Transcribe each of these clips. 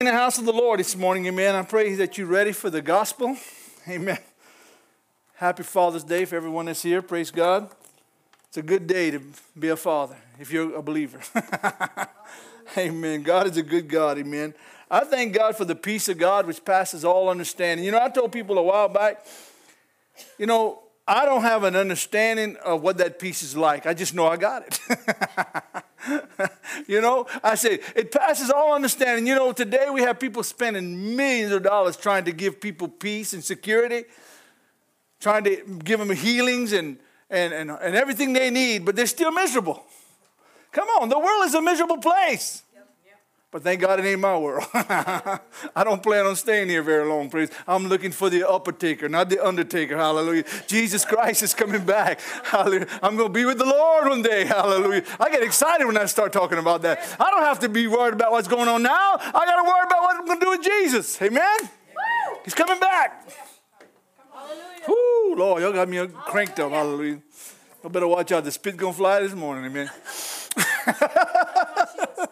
in the house of the Lord this morning, amen. I pray that you're ready for the gospel. Amen. Happy Father's Day for everyone that's here. Praise God. It's a good day to be a father if you're a believer. amen. God is a good God. Amen. I thank God for the peace of God which passes all understanding. You know, I told people a while back, you know, I don't have an understanding of what that peace is like. I just know I got it. you know, I say it passes all understanding. You know, today we have people spending millions of dollars trying to give people peace and security, trying to give them healings and, and, and, and everything they need, but they're still miserable. Come on, the world is a miserable place. But thank God it ain't my world. I don't plan on staying here very long, praise. I'm looking for the upper taker, not the undertaker. Hallelujah. Jesus Christ is coming back. Hallelujah. I'm going to be with the Lord one day. Hallelujah. I get excited when I start talking about that. I don't have to be worried about what's going on now. I got to worry about what I'm going to do with Jesus. Amen. He's coming back. Hallelujah. Woo, Lord, y'all got me cranked up. Hallelujah. I better watch out. The spit's going to fly this morning. Amen.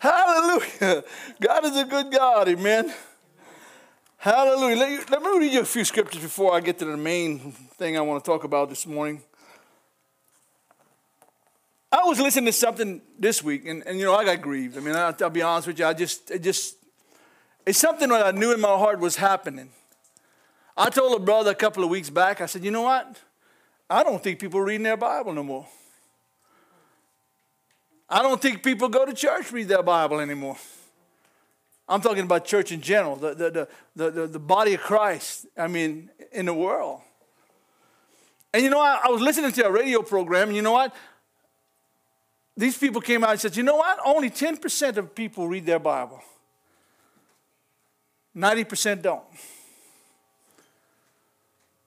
Hallelujah. God is a good God, amen. Hallelujah. Let, let, me read you a few scriptures before I get to the main thing I want to talk about this morning. I was listening to something this week, and, and you know, I got grieved. I mean, I'll, I'll be honest with you. I just, it just, it's something that I knew in my heart was happening. I told a brother a couple of weeks back, I said, you know what? I don't think people are reading their Bible no more. I don't think people go to church read their Bible anymore. I'm talking about church in general, the, the, the, the, the body of Christ, I mean, in the world. And you know, I, I was listening to a radio program, and you know what? These people came out and said, you know what? Only 10% of people read their Bible, 90% don't.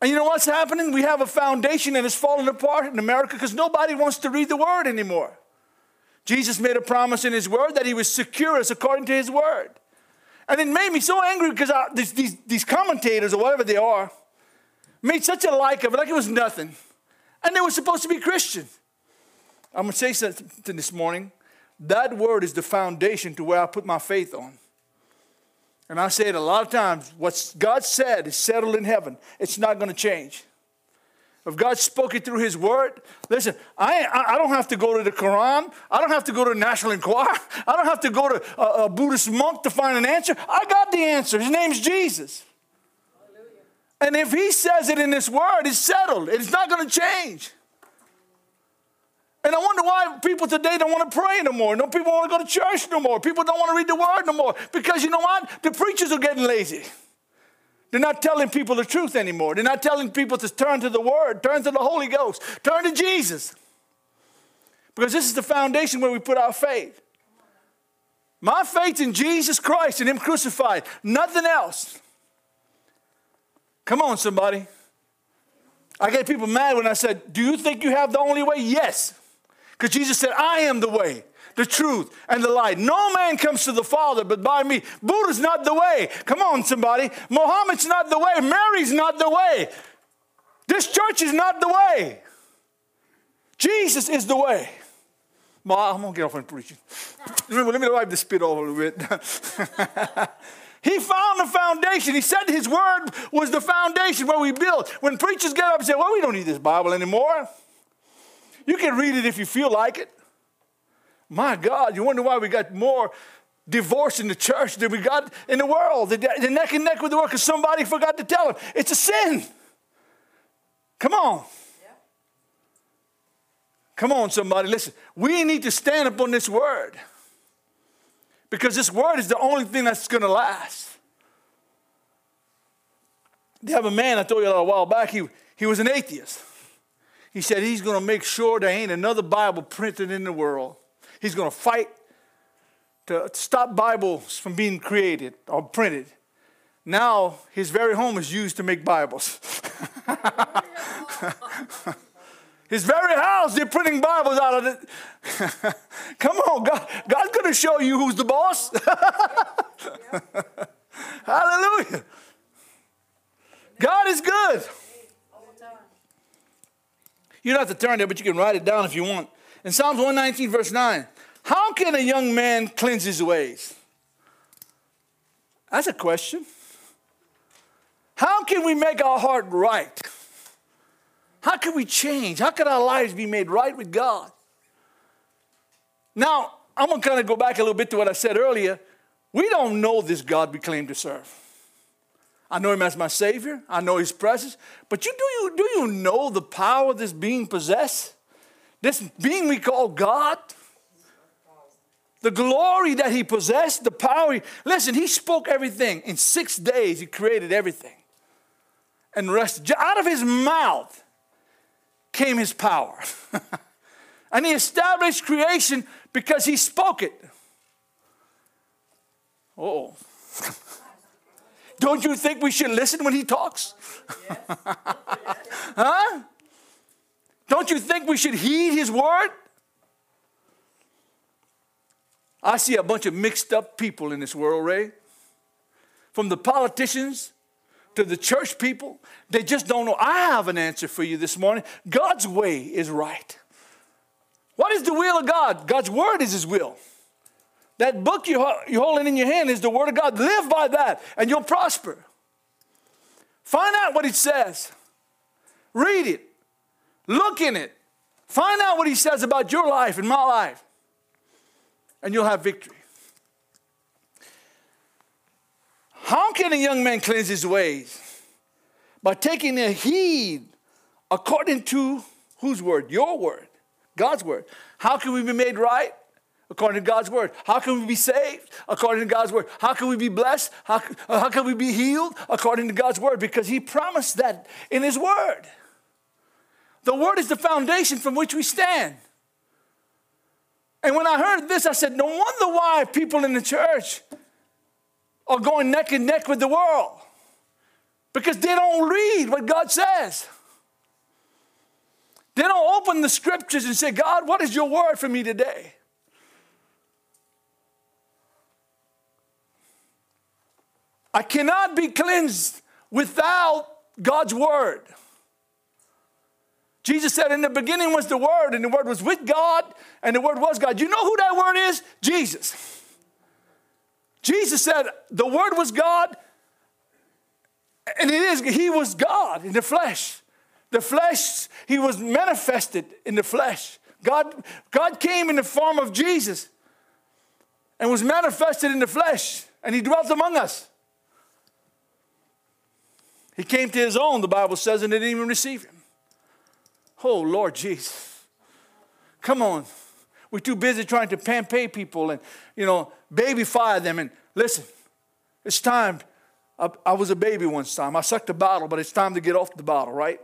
And you know what's happening? We have a foundation that is falling apart in America because nobody wants to read the Word anymore. Jesus made a promise in his word that he would secure us according to his word. And it made me so angry because I, these, these, these commentators, or whatever they are, made such a like of it, like it was nothing. And they were supposed to be Christian. I'm going to say something this morning. That word is the foundation to where I put my faith on. And I say it a lot of times what God said is settled in heaven, it's not going to change. If God spoke it through His Word, listen, I, I, don't have to go to the Quran. I don't have to go to National Enquirer. I don't have to go to a, a Buddhist monk to find an answer. I got the answer. His name's Jesus. Hallelujah. And if He says it in this Word, it's settled. It's not going to change. And I wonder why people today don't want to pray no more. No people want to go to church no more. People don't want to read the Word no more. Because you know what? The preachers are getting lazy. They're not telling people the truth anymore. They're not telling people to turn to the Word, turn to the Holy Ghost, turn to Jesus. Because this is the foundation where we put our faith. My faith in Jesus Christ and Him crucified, nothing else. Come on, somebody. I get people mad when I said, Do you think you have the only way? Yes. Because Jesus said, I am the way, the truth, and the light. No man comes to the Father but by me. Buddha's not the way. Come on, somebody. Muhammad's not the way. Mary's not the way. This church is not the way. Jesus is the way. Well, I'm gonna get off on preaching. Remember, let me wipe the spit off a little bit. he found the foundation. He said his word was the foundation where we build. When preachers get up and say, Well, we don't need this Bible anymore. You can read it if you feel like it. My God, you wonder why we got more divorce in the church than we got in the world. They're neck and neck with the world because somebody forgot to tell them it's a sin. Come on. Come on, somebody, listen. We need to stand up on this word because this word is the only thing that's going to last. They have a man, I told you a while back, he, he was an atheist. He said he's going to make sure there ain't another Bible printed in the world. He's going to fight to stop Bibles from being created or printed. Now, his very home is used to make Bibles. his very house, they're printing Bibles out of it. Come on, God, God's going to show you who's the boss. Hallelujah. God is good. You don't have to turn there, but you can write it down if you want. In Psalms 119, verse 9, how can a young man cleanse his ways? That's a question. How can we make our heart right? How can we change? How can our lives be made right with God? Now, I'm going to kind of go back a little bit to what I said earlier. We don't know this God we claim to serve. I know him as my Savior. I know his presence. But you, do, you, do you know the power this being possess? This being we call God? The glory that he possessed, the power. He, listen, he spoke everything. In six days, he created everything. And rested. Out of his mouth came his power. and he established creation because he spoke it. Oh. Don't you think we should listen when he talks? huh? Don't you think we should heed his word? I see a bunch of mixed up people in this world, Ray. From the politicians to the church people, they just don't know. I have an answer for you this morning. God's way is right. What is the will of God? God's word is his will. That book you, you're holding in your hand is the word of God. Live by that and you'll prosper. Find out what it says. Read it. Look in it. Find out what he says about your life and my life and you'll have victory. How can a young man cleanse his ways? By taking a heed according to whose word? Your word, God's word. How can we be made right? According to God's word. How can we be saved? According to God's word. How can we be blessed? How, how can we be healed? According to God's word. Because He promised that in His word. The word is the foundation from which we stand. And when I heard this, I said, No wonder why people in the church are going neck and neck with the world because they don't read what God says. They don't open the scriptures and say, God, what is your word for me today? I cannot be cleansed without God's word. Jesus said, In the beginning was the Word, and the Word was with God, and the Word was God. You know who that Word is? Jesus. Jesus said, The Word was God, and it is, He was God in the flesh. The flesh, He was manifested in the flesh. God, God came in the form of Jesus and was manifested in the flesh, and He dwelt among us. He came to His own, the Bible says, and they didn't even receive Him. Oh, Lord Jesus. Come on. We're too busy trying to pay people and, you know, baby fire them. And listen, it's time. I, I was a baby once time. I sucked a bottle, but it's time to get off the bottle, right?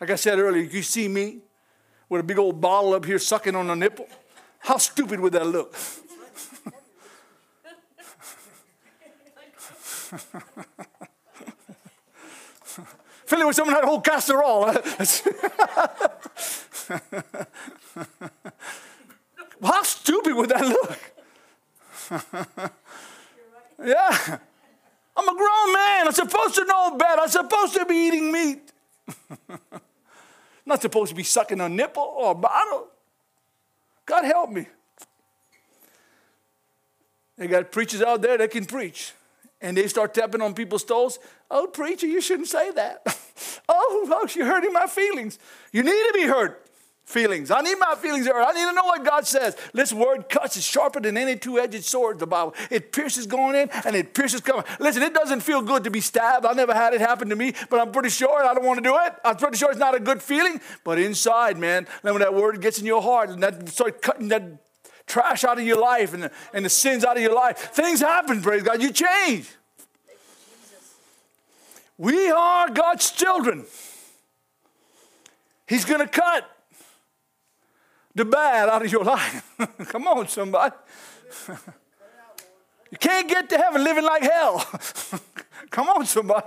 Like I said earlier, you see me with a big old bottle up here sucking on a nipple. How stupid would that look? Filling with someone had a whole casserole. How stupid would that look? yeah. I'm a grown man. I'm supposed to know better. I'm supposed to be eating meat. Not supposed to be sucking a nipple or a bottle. God help me. They got preachers out there that can preach and they start tapping on people's toes. Oh, preacher, you shouldn't say that. oh, oh, you're hurting my feelings. You need to be hurt. Feelings. I need my feelings hurt. I need to know what God says. This word cuts is sharper than any two-edged sword. The Bible. It pierces going in and it pierces coming. Listen, it doesn't feel good to be stabbed. I never had it happen to me, but I'm pretty sure I don't want to do it. I'm pretty sure it's not a good feeling. But inside, man, when that word gets in your heart and that start cutting that trash out of your life and the, and the sins out of your life. Things happen, praise God. You change. We are God's children. He's going to cut the bad out of your life. Come on, somebody. you can't get to heaven living like hell. Come on, somebody.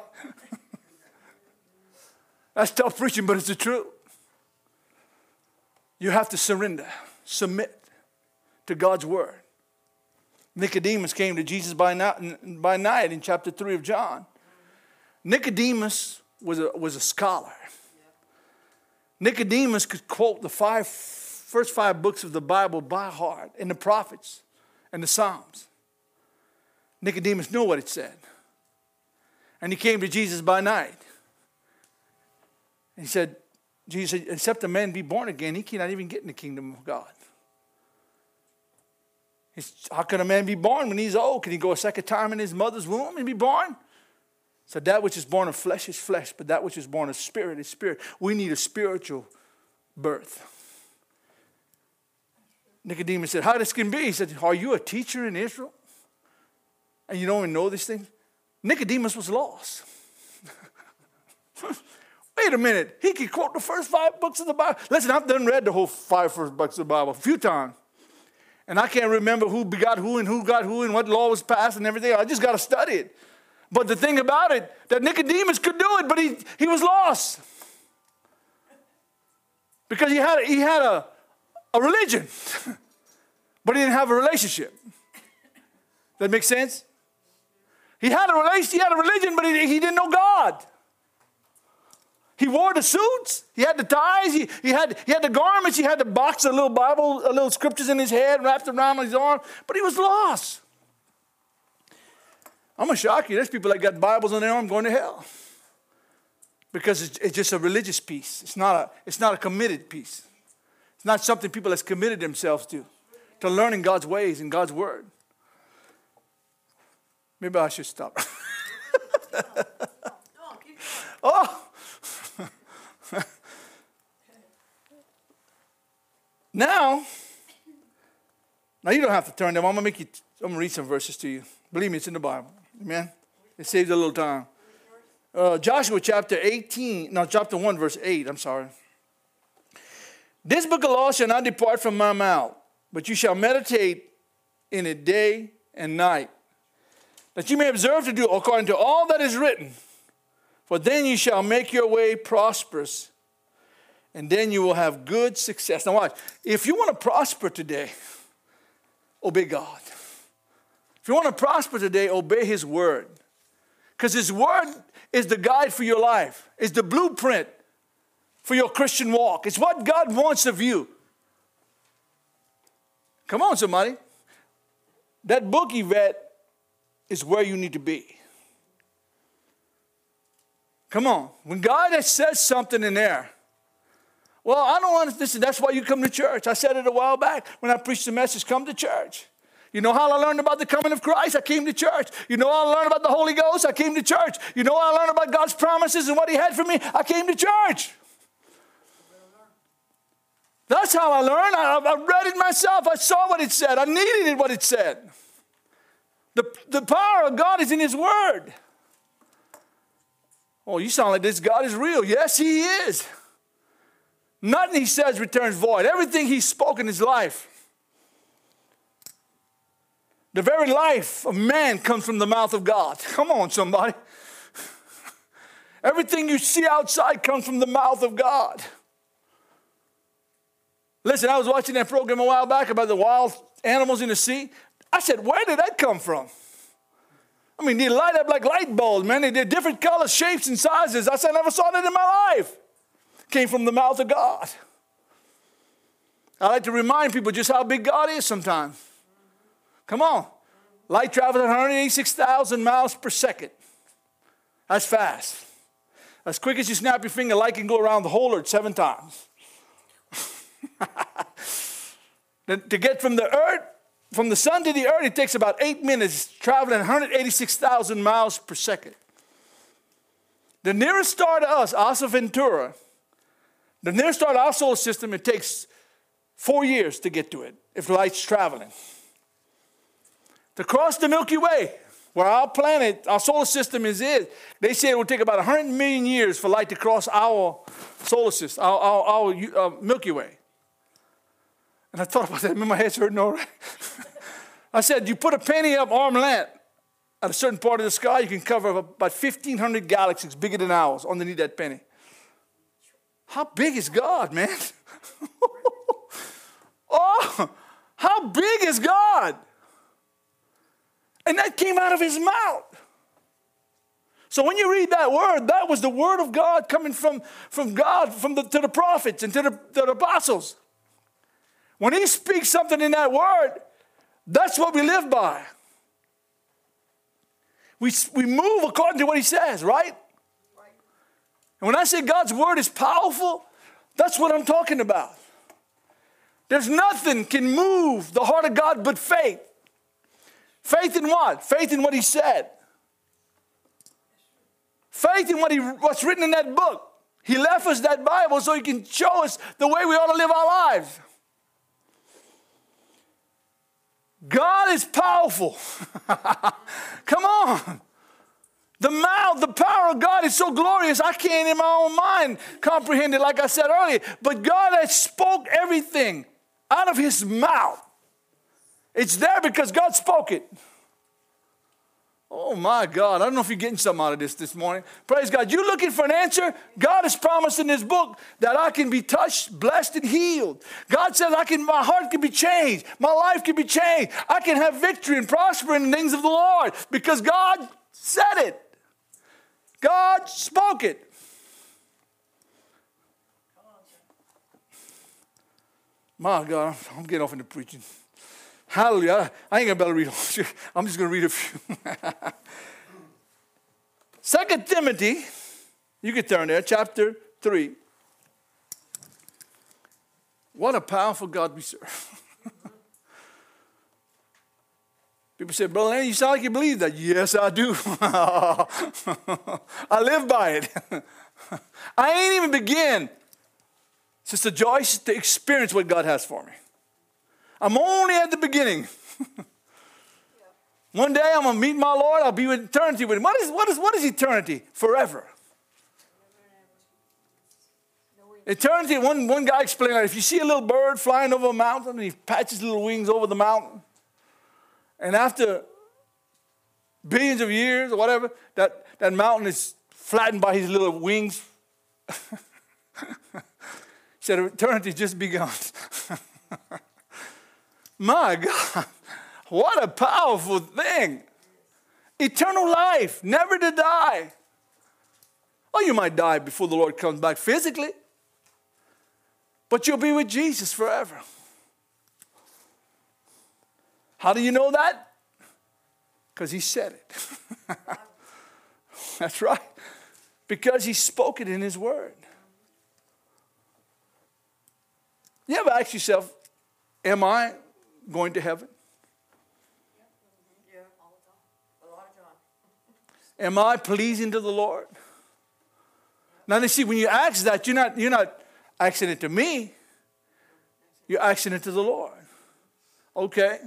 That's tough preaching, but it's the truth. You have to surrender, submit to God's word. Nicodemus came to Jesus by night, by night in chapter 3 of John. Nicodemus was a, was a scholar. Nicodemus could quote the five, first five books of the Bible by heart and the prophets and the Psalms. Nicodemus knew what it said. And he came to Jesus by night. And he said, Jesus said, except a man be born again, he cannot even get in the kingdom of God. How can a man be born when he's old? Can he go a second time in his mother's womb and be born? So that which is born of flesh is flesh, but that which is born of spirit is spirit. We need a spiritual birth. Nicodemus said, How this can be? He said, Are you a teacher in Israel? And you don't even know these things? Nicodemus was lost. Wait a minute. He could quote the first five books of the Bible. Listen, I've done read the whole five first books of the Bible a few times. And I can't remember who begot who and who got who and what law was passed and everything. I just got to study it. But the thing about it, that Nicodemus could do it, but he, he was lost. Because he had, he had a, a religion, but he didn't have a relationship. That makes sense? He had a relation, he had a religion, but he, he didn't know God. He wore the suits, he had the ties, he, he, had, he had the garments, he had the box of little Bible, a little scriptures in his head wrapped around his arm, but he was lost. I'm gonna shock you. There's people that got Bibles on their arm going to hell. Because it's, it's just a religious piece. It's not a, it's not a committed piece. It's not something people has committed themselves to, to learning God's ways and God's word. Maybe I should stop. oh. Now, now you don't have to turn them. I'm gonna make you. I'm gonna read some verses to you. Believe me, it's in the Bible. Amen. It saves a little time. Uh, Joshua chapter 18, no, chapter 1, verse 8. I'm sorry. This book of law shall not depart from my mouth, but you shall meditate in it day and night, that you may observe to do according to all that is written. For then you shall make your way prosperous, and then you will have good success. Now, watch. If you want to prosper today, obey God. If you want to prosper today, obey His word. Because His word is the guide for your life, it's the blueprint for your Christian walk. It's what God wants of you. Come on, somebody. That book you read is where you need to be. Come on. When God has said something in there, well, I don't want understand. That's why you come to church. I said it a while back when I preached the message come to church. You know how I learned about the coming of Christ? I came to church. You know how I learned about the Holy Ghost? I came to church. You know how I learned about God's promises and what He had for me? I came to church. That's how I learned. I, I read it myself. I saw what it said. I needed it what it said. The, the power of God is in His Word. Oh, you sound like this God is real. Yes, He is. Nothing He says returns void. Everything He spoke in His life the very life of man comes from the mouth of God. Come on, somebody. Everything you see outside comes from the mouth of God. Listen, I was watching that program a while back about the wild animals in the sea. I said, where did that come from? I mean, they light up like light bulbs, man. They're different colors, shapes, and sizes. I said, I never saw that in my life. Came from the mouth of God. I like to remind people just how big God is sometimes. Come on. Light travels at 186,000 miles per second. That's fast. As quick as you snap your finger, light can go around the whole earth seven times. to get from the earth, from the sun to the earth, it takes about eight minutes, traveling 186,000 miles per second. The nearest star to us, Asa Ventura, the nearest our solar system, it takes four years to get to it if light's traveling to cross the Milky Way, where our planet, our solar system is in. They say it will take about 100 million years for light to cross our solar system, our, our, our uh, Milky Way. And I thought about that, and my head's hurting right. I said, you put a penny up arm length at a certain part of the sky, you can cover about 1,500 galaxies bigger than ours underneath that penny. How big is God, man? oh, how big is God? And that came out of his mouth. So when you read that word, that was the word of God coming from, from God from the, to the prophets and to the, to the apostles. When he speaks something in that word, that's what we live by. We, we move according to what he says, right? And when I say God's word is powerful, that's what I'm talking about. There's nothing can move the heart of God but faith. Faith in what? Faith in what he said. Faith in what he, what's written in that book. He left us that Bible so he can show us the way we ought to live our lives. God is powerful. Come on. The mouth, the power of God is so glorious, I can't in my own mind comprehend it, like I said earlier. But God has spoke everything out of his mouth. It's there because God spoke it. Oh my God, I don't know if you're getting something out of this this morning. Praise God. You're looking for an answer? God has promised in His book that I can be touched, blessed, and healed. God says I can, my heart can be changed, my life can be changed. I can have victory and prosper in the things of the Lord because God said it. God spoke it. My God, I'm getting off into preaching. Hallelujah. I ain't able to read all. I'm just gonna read a few. Second Timothy, you can turn there, chapter 3. What a powerful God we serve. People say, Brother Lenny, you sound like you believe that. Yes, I do. I live by it. I ain't even begin, Sister Joyce, to experience what God has for me. I'm only at the beginning. One day I'm to meet my Lord. I'll be with eternity with him. What is, what is, what is eternity? Forever. Eternity, one, one guy explained that if you see a little bird flying over a mountain and he patches little wings over the mountain, and after billions of years or whatever, that, that mountain is flattened by his little wings. he said, eternity just begun. My God, what a powerful thing. Eternal life, never to die. Oh, you might die before the Lord comes back physically, but you'll be with Jesus forever. How do you know that? Because he said it. That's right. Because he spoke it in his word. You ever ask yourself, Am I going to heaven? Am I pleasing to the Lord? Now, you see, when you ask that, you're not, you're not asking it to me, you're asking it to the Lord. Okay.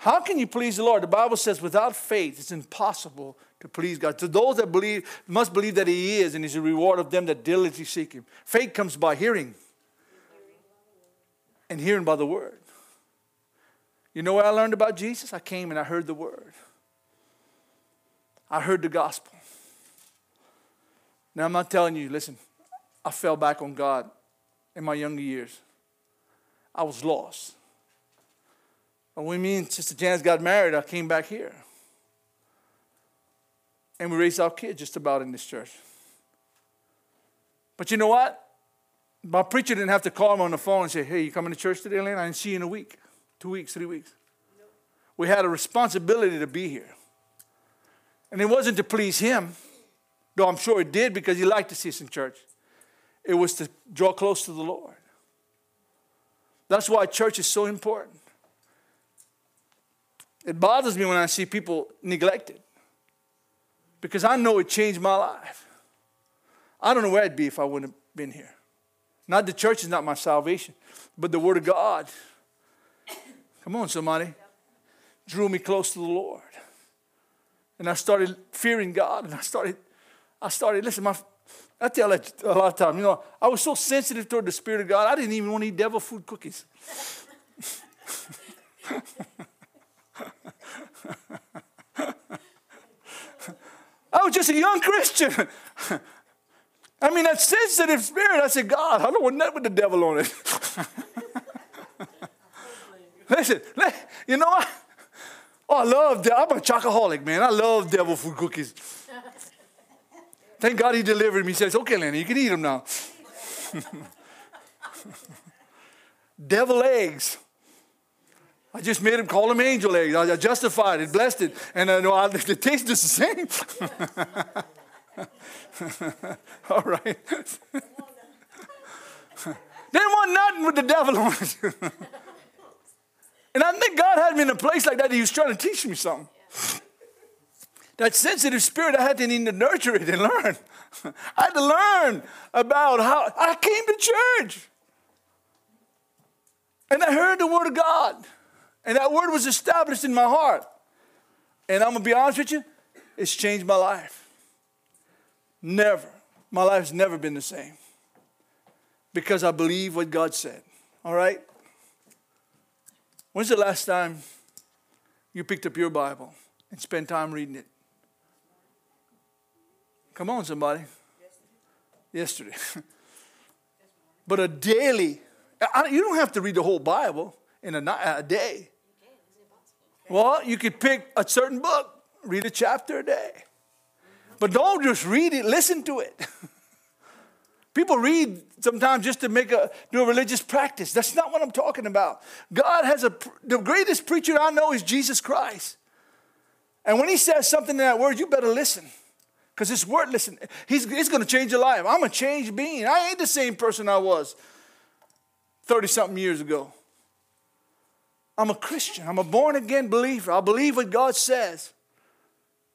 How can you please the Lord? The Bible says without faith, it's impossible to please God. To those that believe, must believe that He is, and He's a reward of them that diligently seek Him. Faith comes by hearing, and hearing by the Word. You know what I learned about Jesus? I came and I heard the Word, I heard the gospel. Now, I'm not telling you, listen, I fell back on God in my younger years. I was lost. And when me and Sister Janice got married, I came back here. And we raised our kids just about in this church. But you know what? My preacher didn't have to call him on the phone and say, Hey, you coming to church today, Lynn? I didn't see you in a week, two weeks, three weeks. We had a responsibility to be here. And it wasn't to please him, though I'm sure it did because he liked to see us in church. It was to draw close to the Lord. That's why church is so important. It bothers me when I see people neglected because I know it changed my life. I don't know where I'd be if I wouldn't have been here. Not the church is not my salvation, but the Word of God. Come on, somebody. Drew me close to the Lord. And I started fearing God and I started, I started, listen, my, I tell that a lot of times, you know, I was so sensitive toward the Spirit of God, I didn't even want to eat devil food cookies. I was just a young Christian. I mean, that sensitive spirit, I said, God, I don't want nothing with the devil on it. listen, you know what? Oh, I love, I'm a chocoholic, man. I love devil food cookies. Thank God he delivered me. He says, okay, Lenny, you can eat them now. devil eggs. I just made him call him angel eggs. I justified it, blessed it, and uh, no, I, the taste is the same. All right. Didn't want nothing with the devil on it. and I think God had me in a place like that. He was trying to teach me something. That sensitive spirit, I had to need to nurture it and learn. I had to learn about how I came to church. And I heard the word of God. And that word was established in my heart. And I'm going to be honest with you, it's changed my life. Never. My life's never been the same. Because I believe what God said. All right? When's the last time you picked up your Bible and spent time reading it? Come on, somebody. Yesterday. but a daily, you don't have to read the whole Bible in a, a day. Well, you could pick a certain book, read a chapter a day. But don't just read it, listen to it. People read sometimes just to make a do a religious practice. That's not what I'm talking about. God has a the greatest preacher I know is Jesus Christ. And when he says something in that word, you better listen. Because his word, listen, he's, he's going to change your life. I'm a changed being. I ain't the same person I was 30 something years ago. I'm a Christian. I'm a born again believer. I believe what God says.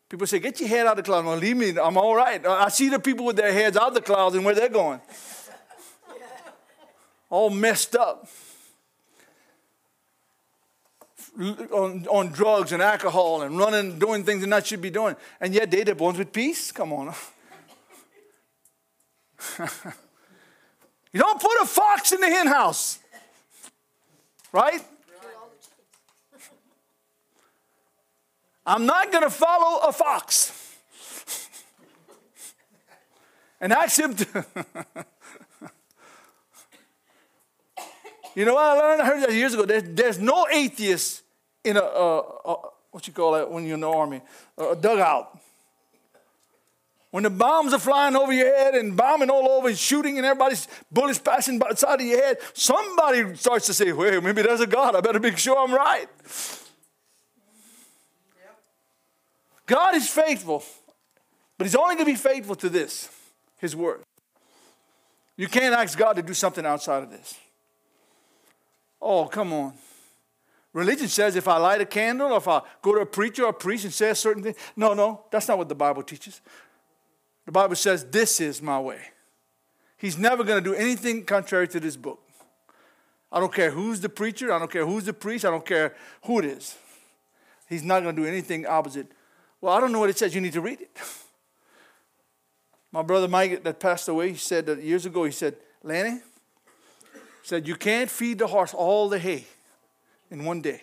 People say, get your head out of the clouds. Well, leave me. I'm all right. I see the people with their heads out of the clouds and where they're going. all messed up. On, on drugs and alcohol and running, doing things they're not should be doing. And yet they the ones with peace? Come on. you don't put a fox in the hen house. Right? I'm not going to follow a fox and ask him you know what I learned? I heard that years ago. There's, there's no atheist in a, a, a, what you call it when you're in the army, a dugout. When the bombs are flying over your head and bombing all over and shooting and everybody's bullets passing by the side of your head, somebody starts to say, well, maybe there's a God. I better make sure I'm right. God is faithful, but He's only going to be faithful to this His word. You can't ask God to do something outside of this. Oh, come on. Religion says if I light a candle or if I go to a preacher or a priest and say a certain thing. No, no, that's not what the Bible teaches. The Bible says this is my way. He's never going to do anything contrary to this book. I don't care who's the preacher, I don't care who's the priest, I don't care who it is. He's not going to do anything opposite well, I don't know what it says. You need to read it. My brother Mike that passed away, he said that years ago, he said, Lanny, said, you can't feed the horse all the hay in one day.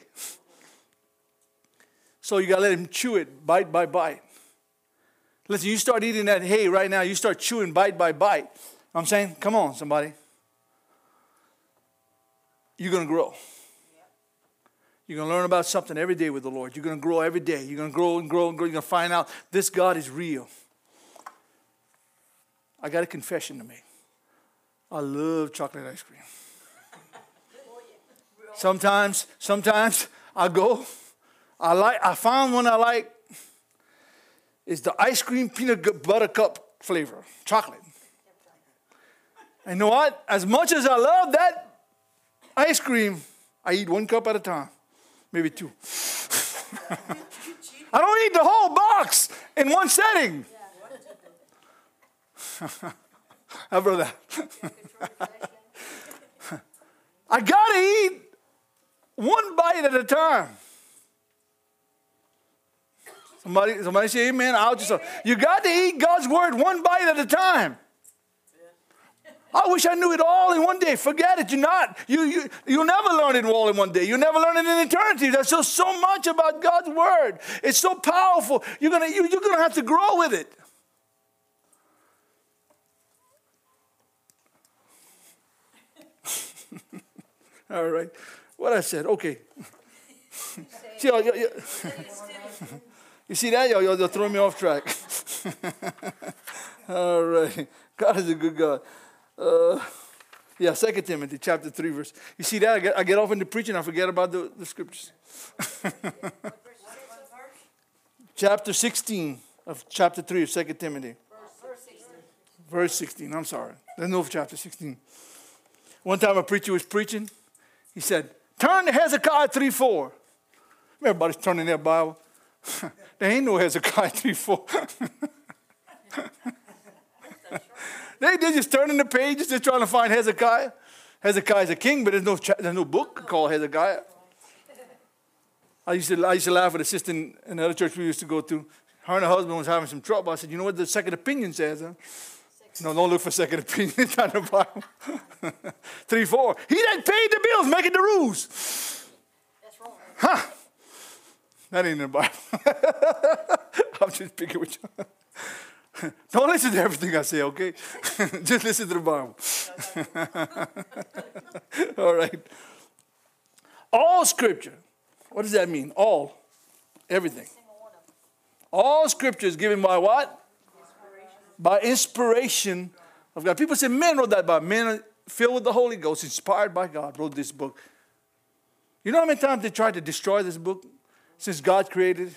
So you got to let him chew it bite by bite. Listen, you start eating that hay right now, you start chewing bite by bite. I'm saying, come on, somebody. You're going to grow. You're going to learn about something every day with the Lord. You're going to grow every day. You're going to grow and grow and grow. You're going to find out this God is real. I got a confession to make. I love chocolate ice cream. Sometimes, sometimes I go, I like, I found one I like. It's the ice cream peanut butter cup flavor, chocolate. And you know what? As much as I love that ice cream, I eat one cup at a time maybe two. I don't eat the whole box in one setting. About that? I gotta eat one bite at a time. Somebody, somebody say amen. I'll just you got to eat God's word one bite at a time. I wish I knew it all in one day. Forget it. You're not. You, you, you'll never learn it all in one day. You'll never learn it in eternity. There's just so much about God's word. It's so powerful. You're going you, you're gonna have to grow with it. all right. What I said. Okay. see, you, you, you see that? You're, you're throwing me off track. all right. God is a good God. Uh, Yeah, Second Timothy chapter 3, verse. You see that? I get, I get off into preaching, I forget about the, the scriptures. chapter 16 of chapter 3 of Second Timothy. Verse 16. I'm sorry. There's no chapter 16. One time a preacher was preaching. He said, Turn to Hezekiah 3 4. Everybody's turning their Bible. there ain't no Hezekiah 3 4. they, they're just turning the pages, they're trying to find Hezekiah. Hezekiah's a king, but there's no, there's no book called Hezekiah. I used, to, I used to laugh at a sister in another church we used to go to. Her and her husband was having some trouble. I said, You know what the second opinion says? Huh? No, don't look for second opinion. It's not the Bible. Three, four. He that paid the bills making the rules. That's wrong. Huh? That ain't in the Bible. I'm just picking with you. Don't listen to everything I say, okay? just listen to the Bible. All right. All scripture. What does that mean? All. Everything. All scripture is given by what? by inspiration of God. People say men wrote that, but men filled with the Holy Ghost, inspired by God, wrote this book. You know how many times they tried to destroy this book since God created it?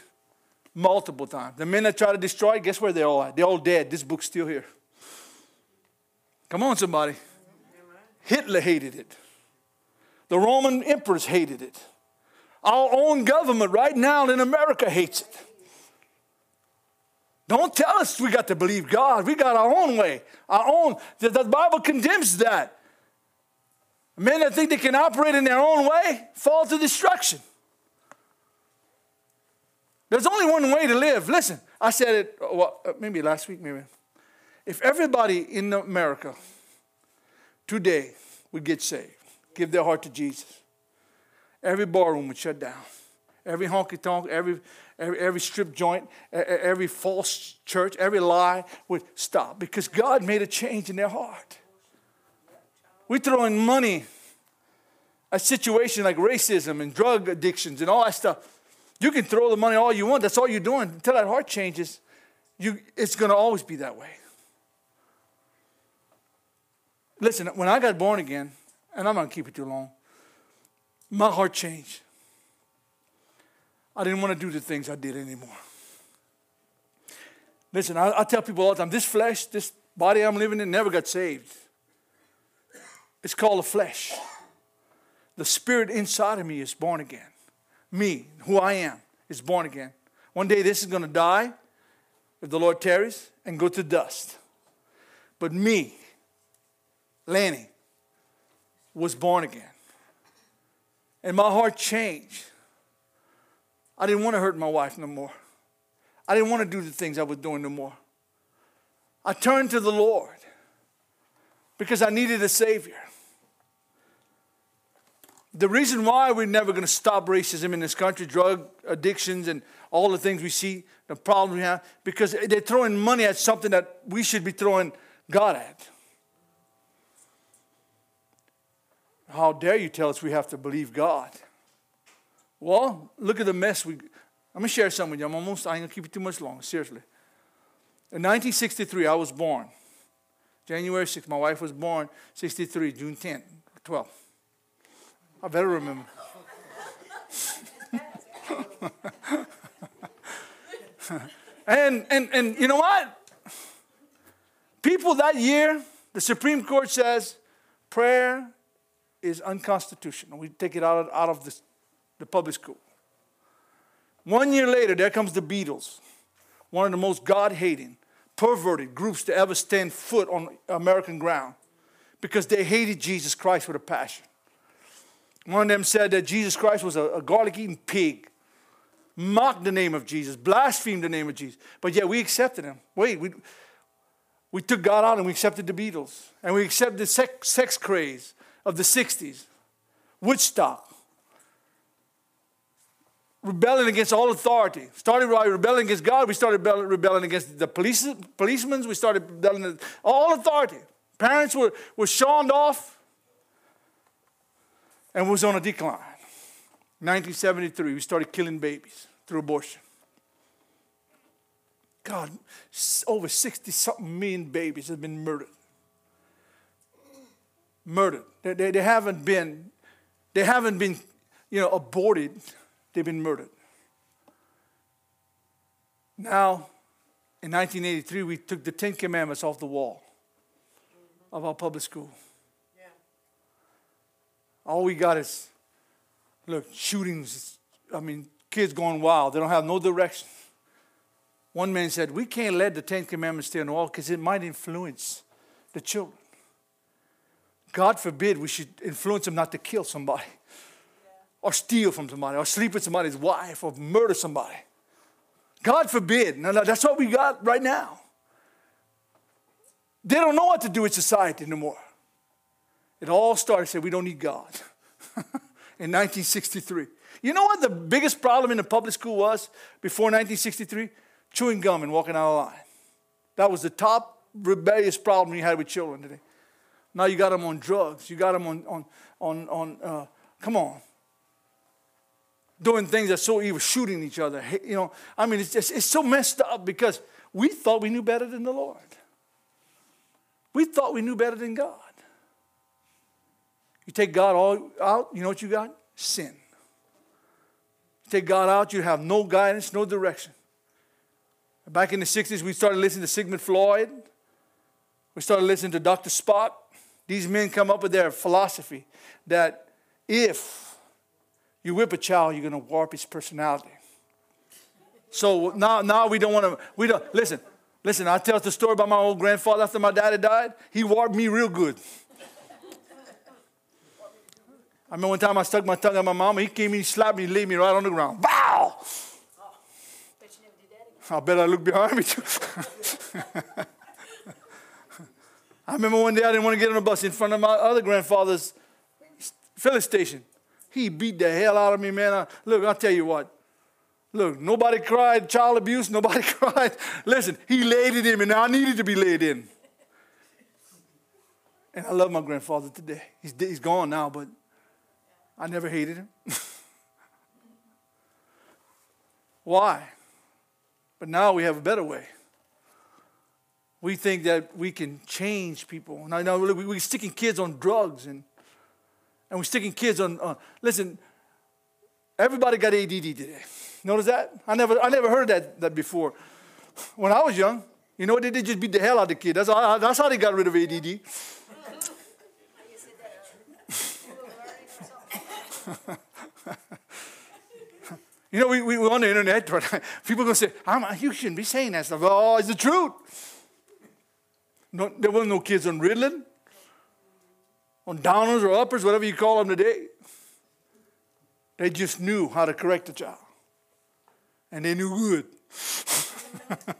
Multiple times. The men that tried to destroy it, guess where they're all at? They're all dead. This book's still here. Come on, somebody. Hitler hated it. The Roman emperors hated it. Our own government right now in America hates it. Don't tell us we got to believe God. We got our own way, our own. The, the Bible condemns that. Men that think they can operate in their own way fall to destruction. There's only one way to live. Listen, I said it well, uh, maybe last week, maybe. If everybody in America today would get saved, give their heart to Jesus, every barroom would shut down. Every honky tonk, every every, every strip joint, every false church, every lie would stop because God made a change in their heart. We throw in money a situation like racism and drug addictions and all that stuff. You can throw the money all you want. That's all you're doing until that heart changes. You, it's going to always be that way. Listen, when I got born again, and I'm not going to keep it too long, my heart changed. I didn't want to do the things I did anymore. Listen, I, I tell people all the time this flesh, this body I'm living in, never got saved. It's called the flesh. The spirit inside of me is born again. Me, who I am, is born again. One day this is going to die, if the Lord tarries, and go to dust. But me, Lanny, was born again. And my heart changed. I didn't want to hurt my wife no more. I didn't want to do the things I was doing no more. I turned to the Lord because I needed a Savior. The reason why we're never going to stop racism in this country, drug addictions, and all the things we see, the problems we have, because they're throwing money at something that we should be throwing God at. How dare you tell us we have to believe God? Well, look at the mess we. I'm gonna share something with you. I'm almost. I ain't gonna keep it too much long. Seriously. In 1963, I was born. January 6th. My wife was born 63, June 10th, 12th. I better remember. and, and, and you know what? People that year, the Supreme Court says prayer is unconstitutional. We take it out of, out of the the public school. One year later, there comes the Beatles, one of the most God hating, perverted groups to ever stand foot on American ground because they hated Jesus Christ with a passion. One of them said that Jesus Christ was a, a garlic eating pig, mocked the name of Jesus, blasphemed the name of Jesus, but yet we accepted him. Wait, we, we took God out and we accepted the Beatles, and we accepted the sex, sex craze of the 60s, Woodstock, rebelling against all authority. Started by rebelling against God, we started rebelling against the police, policemen, we started rebelling all authority. Parents were, were shunned off and was on a decline. 1973, we started killing babies through abortion. God, over 60 something million babies have been murdered. murdered. They, they, they haven't been, they haven't been, you know, aborted. They've been murdered. Now, in 1983, we took the Ten Commandments off the wall of our public school. All we got is, look, shootings. I mean, kids going wild. They don't have no direction. One man said, We can't let the Ten Commandments stay on the wall because it might influence the children. God forbid we should influence them not to kill somebody or steal from somebody or sleep with somebody's wife or murder somebody. God forbid. No, no, that's what we got right now. They don't know what to do with society anymore. It all started saying we don't need God in 1963. You know what the biggest problem in the public school was before 1963? Chewing gum and walking out of line. That was the top rebellious problem you had with children today. Now you got them on drugs. You got them on, on, on, on uh, come on. Doing things that's so evil, shooting each other. You know, I mean, it's just, it's so messed up because we thought we knew better than the Lord. We thought we knew better than God. You take God all out, you know what you got? Sin. You take God out, you have no guidance, no direction. Back in the 60s, we started listening to Sigmund Freud. We started listening to Dr. Spock. These men come up with their philosophy that if you whip a child, you're going to warp his personality. So now, now we don't want to, we don't, listen, listen, I tell the story about my old grandfather after my daddy died. He warped me real good. I remember one time I stuck my tongue at my mama. He came in, he slapped me, he laid me right on the ground. Bow! I bet I look behind me too. I remember one day I didn't want to get on a bus in front of my other grandfather's filling station. He beat the hell out of me, man. I, look, I'll tell you what. Look, nobody cried child abuse, nobody cried. Listen, he laid it in. Now I needed to be laid in. And I love my grandfather today. He's, he's gone now, but I never hated him. Why? But now we have a better way. We think that we can change people. And I we're sticking kids on drugs and, and we're sticking kids on, listen, everybody got ADD today. Notice that? I never, I never heard that, that before. When I was young, you know what they did? Just beat the hell out of the kid. That's that's how they got rid of ADD. you know, we, we, we're on the internet, but people are going to say, you shouldn't be saying that stuff. Oh, it's the truth. No, there were no kids on Ritalin, on downers or uppers, whatever you call them today. They just knew how to correct a child. And they knew good.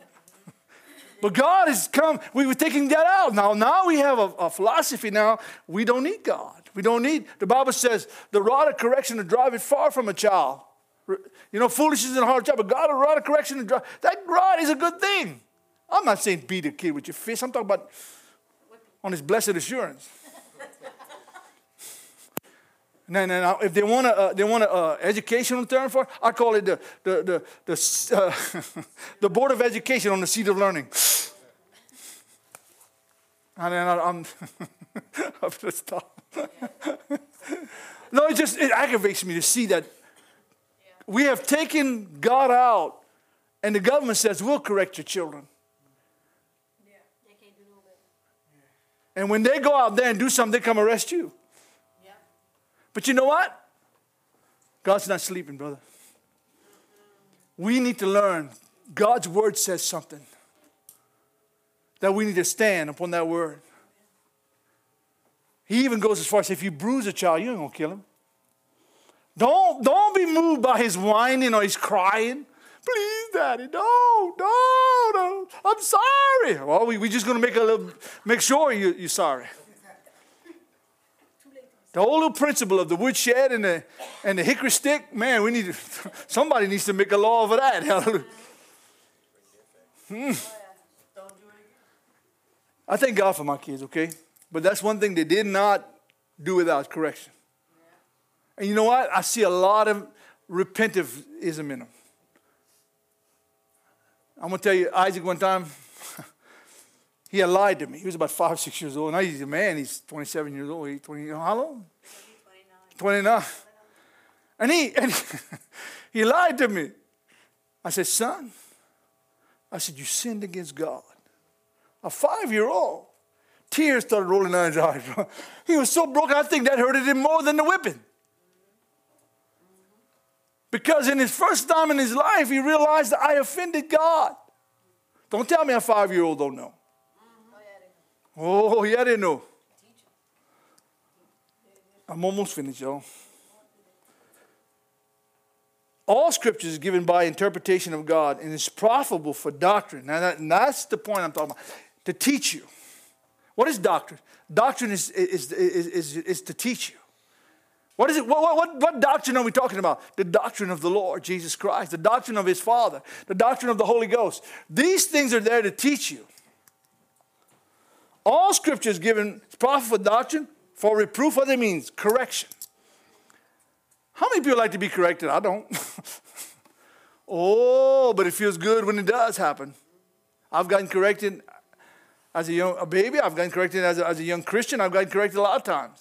but God has come, we were taking that out. Now, now we have a, a philosophy now, we don't need God. We don't need, the Bible says, the rod of correction to drive it far from a child. You know, foolishness is a hard job, but God, a rod of correction to drive, that rod is a good thing. I'm not saying beat a kid with your fist. I'm talking about on his blessed assurance. No, no, no. if they want a uh, they want an uh, educational term for, it, I call it the the the the, uh, the board of education on the seat of learning. And then I, I'm I'm gonna stop. No, it just it aggravates me to see that we have taken God out, and the government says we'll correct your children. And when they go out there and do something, they come arrest you. Yeah. But you know what? God's not sleeping, brother. We need to learn. God's word says something. That we need to stand upon that word. He even goes as far as if you bruise a child, you ain't gonna kill him. Don't, don't be moved by his whining or his crying. Please, Daddy, no, no, no. I'm sorry. Well, we, we're just to make a little, make sure you, you're sorry. The whole little principle of the woodshed and the, and the hickory stick, man, we need to, somebody needs to make a law over that. Hmm. I thank God for my kids, okay? But that's one thing they did not do without correction. And you know what? I see a lot of repentivism in them. I'm going to tell you, Isaac one time, He had lied to me. He was about five, six years old. Now he's a man. He's 27 years old. He's 20, how long? 29. 29. And he, and he, he lied to me. I said, son, I said, you sinned against God. A five year old. Tears started rolling down his eyes. he was so broken, I think that hurted him more than the whipping. Because in his first time in his life, he realized that I offended God. Don't tell me a five year old don't know. Oh, yeah, they know. I'm almost finished, y'all. All scripture is given by interpretation of God and is profitable for doctrine. Now, that, that's the point I'm talking about. To teach you. What is doctrine? Doctrine is, is, is, is, is to teach you. What is it? What, what, what doctrine are we talking about? The doctrine of the Lord Jesus Christ, the doctrine of His Father, the doctrine of the Holy Ghost. These things are there to teach you. All scripture is given profit for doctrine, for reproof, what it means? Correction. How many people like to be corrected? I don't. oh, but it feels good when it does happen. I've gotten corrected as a young a baby. I've gotten corrected as a, as a young Christian. I've gotten corrected a lot of times.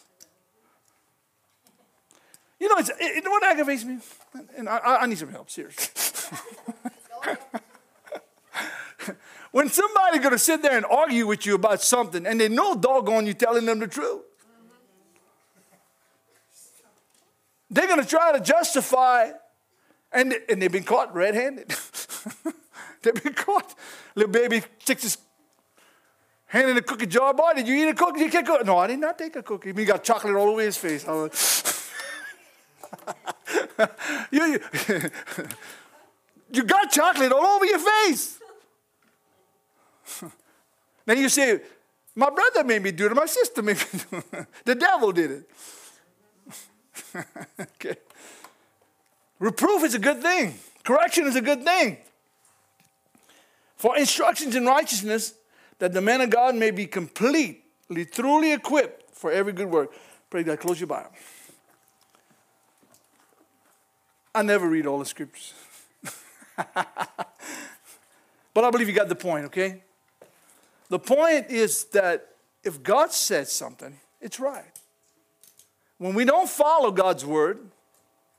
You know, it's, it, know what aggravates me? And I, I need some help, seriously. when somebody's going to sit there and argue with you about something and they know doggone you telling them the truth, they're going to try to justify, and, and they've been caught red handed. they've been caught. Little baby sticks his hand in a cookie jar. Boy, did you eat a cookie? You can't cook. No, I did not take a cookie. He got chocolate all over his face. you, you, you got chocolate all over your face. then you say, My brother made me do it, my sister made me do it. the devil did it. okay. Reproof is a good thing, correction is a good thing. For instructions in righteousness, that the man of God may be completely, truly equipped for every good work. Pray God, close your Bible. I never read all the scriptures. but I believe you got the point, okay? The point is that if God said something, it's right. When we don't follow God's word,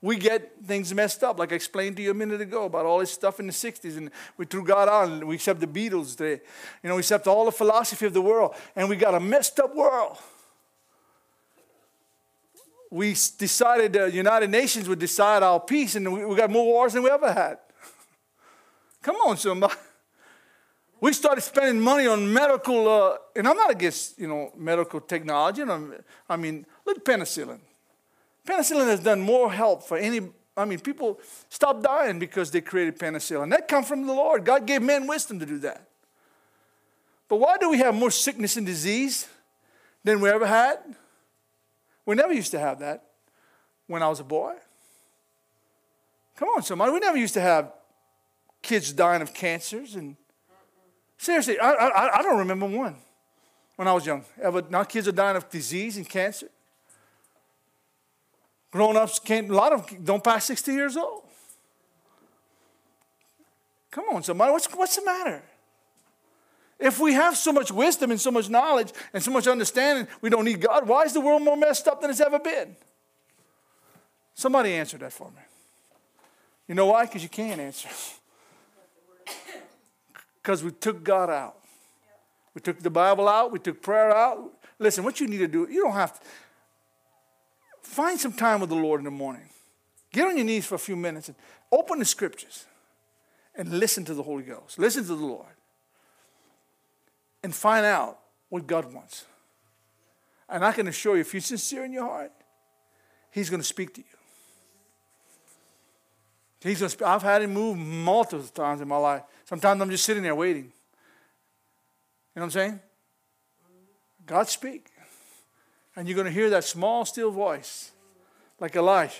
we get things messed up, like I explained to you a minute ago about all this stuff in the 60s. And we threw God out and we accept the Beatles. They, you know, we accept all the philosophy of the world. And we got a messed up world. We decided the United Nations would decide our peace, and we, we got more wars than we ever had. Come on, somebody. We started spending money on medical, uh, and I'm not against you know medical technology. I mean, look penicillin. Penicillin has done more help for any. I mean, people stopped dying because they created penicillin. That come from the Lord. God gave men wisdom to do that. But why do we have more sickness and disease than we ever had? We never used to have that when I was a boy. Come on, somebody. We never used to have kids dying of cancers and Seriously, I, I, I don't remember one when I was young. Ever, now kids are dying of disease and cancer. Grown ups can't, a lot of them don't pass 60 years old. Come on, somebody, what's, what's the matter? If we have so much wisdom and so much knowledge and so much understanding, we don't need God, why is the world more messed up than it's ever been? Somebody answer that for me. You know why? Because you can't answer. because we took God out. We took the Bible out, we took prayer out. Listen, what you need to do, you don't have to. Find some time with the Lord in the morning. Get on your knees for a few minutes and open the scriptures and listen to the Holy Ghost. Listen to the Lord. And find out what God wants. And I can assure you, if you're sincere in your heart, He's going to speak to you. He's going to speak. I've had Him move multiple times in my life. Sometimes I'm just sitting there waiting. You know what I'm saying? God speak. And you're going to hear that small, still voice, like Elijah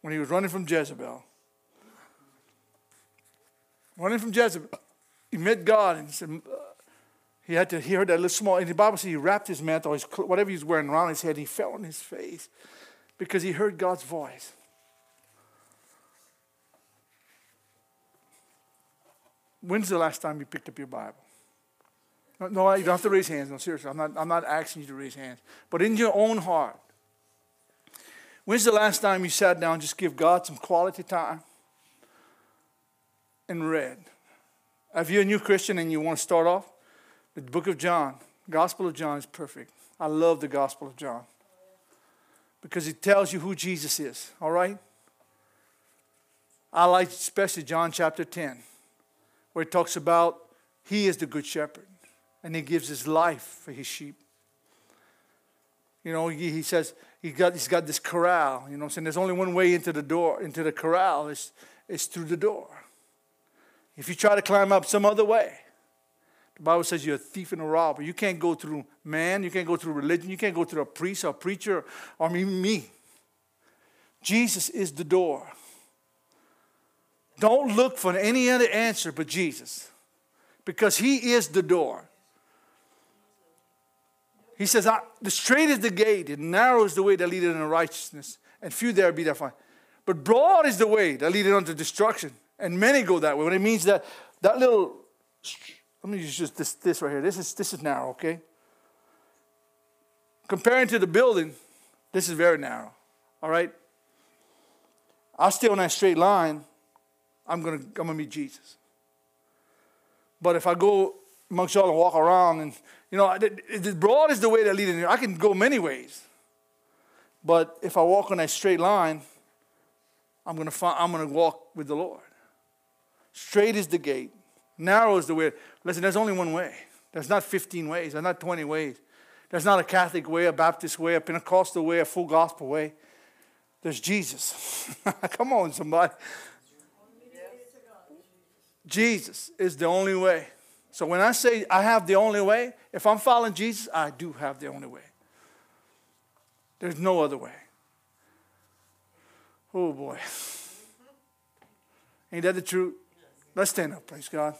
when he was running from Jezebel. Running from Jezebel. He met God and he said, uh, he had to hear that little small, and the Bible says he wrapped his mantle, his, whatever he was wearing around his head, he fell on his face because he heard God's voice. When's the last time you picked up your Bible? No, no, you don't have to raise hands. No, seriously, I'm not, I'm not asking you to raise hands. But in your own heart, when's the last time you sat down just give God some quality time and read? If you're a new Christian and you want to start off, the book of John, Gospel of John is perfect. I love the Gospel of John because it tells you who Jesus is, all right? I like especially John chapter 10, where it talks about he is the good shepherd and he gives his life for his sheep. You know, he, he says he got, he's got this corral, you know I'm saying? There's only one way into the door, into the corral, it's, it's through the door. If you try to climb up some other way, the Bible says you're a thief and a robber. You can't go through man, you can't go through religion, you can't go through a priest or a preacher or even me. Jesus is the door. Don't look for any other answer but Jesus because He is the door. He says, The straight is the gate, it narrows the way that leadeth into righteousness, and few there be that find. But broad is the way that leadeth unto destruction, and many go that way. When it means that that little let me use just this, this right here. This is, this is narrow, okay? Comparing to the building, this is very narrow, all right? I'll stay on that straight line. I'm to I'm gonna meet Jesus. But if I go amongst y'all and walk around, and, you know, the broad is the way that leads. I can go many ways. But if I walk on that straight line, I'm going to find, I'm going to walk with the Lord. Straight is the gate. Narrow is the way. Listen, there's only one way. There's not 15 ways. There's not 20 ways. There's not a Catholic way, a Baptist way, a Pentecostal way, a full gospel way. There's Jesus. Come on, somebody. Jesus is the only way. So when I say I have the only way, if I'm following Jesus, I do have the only way. There's no other way. Oh boy. Ain't that the truth? Let's stand up, praise God.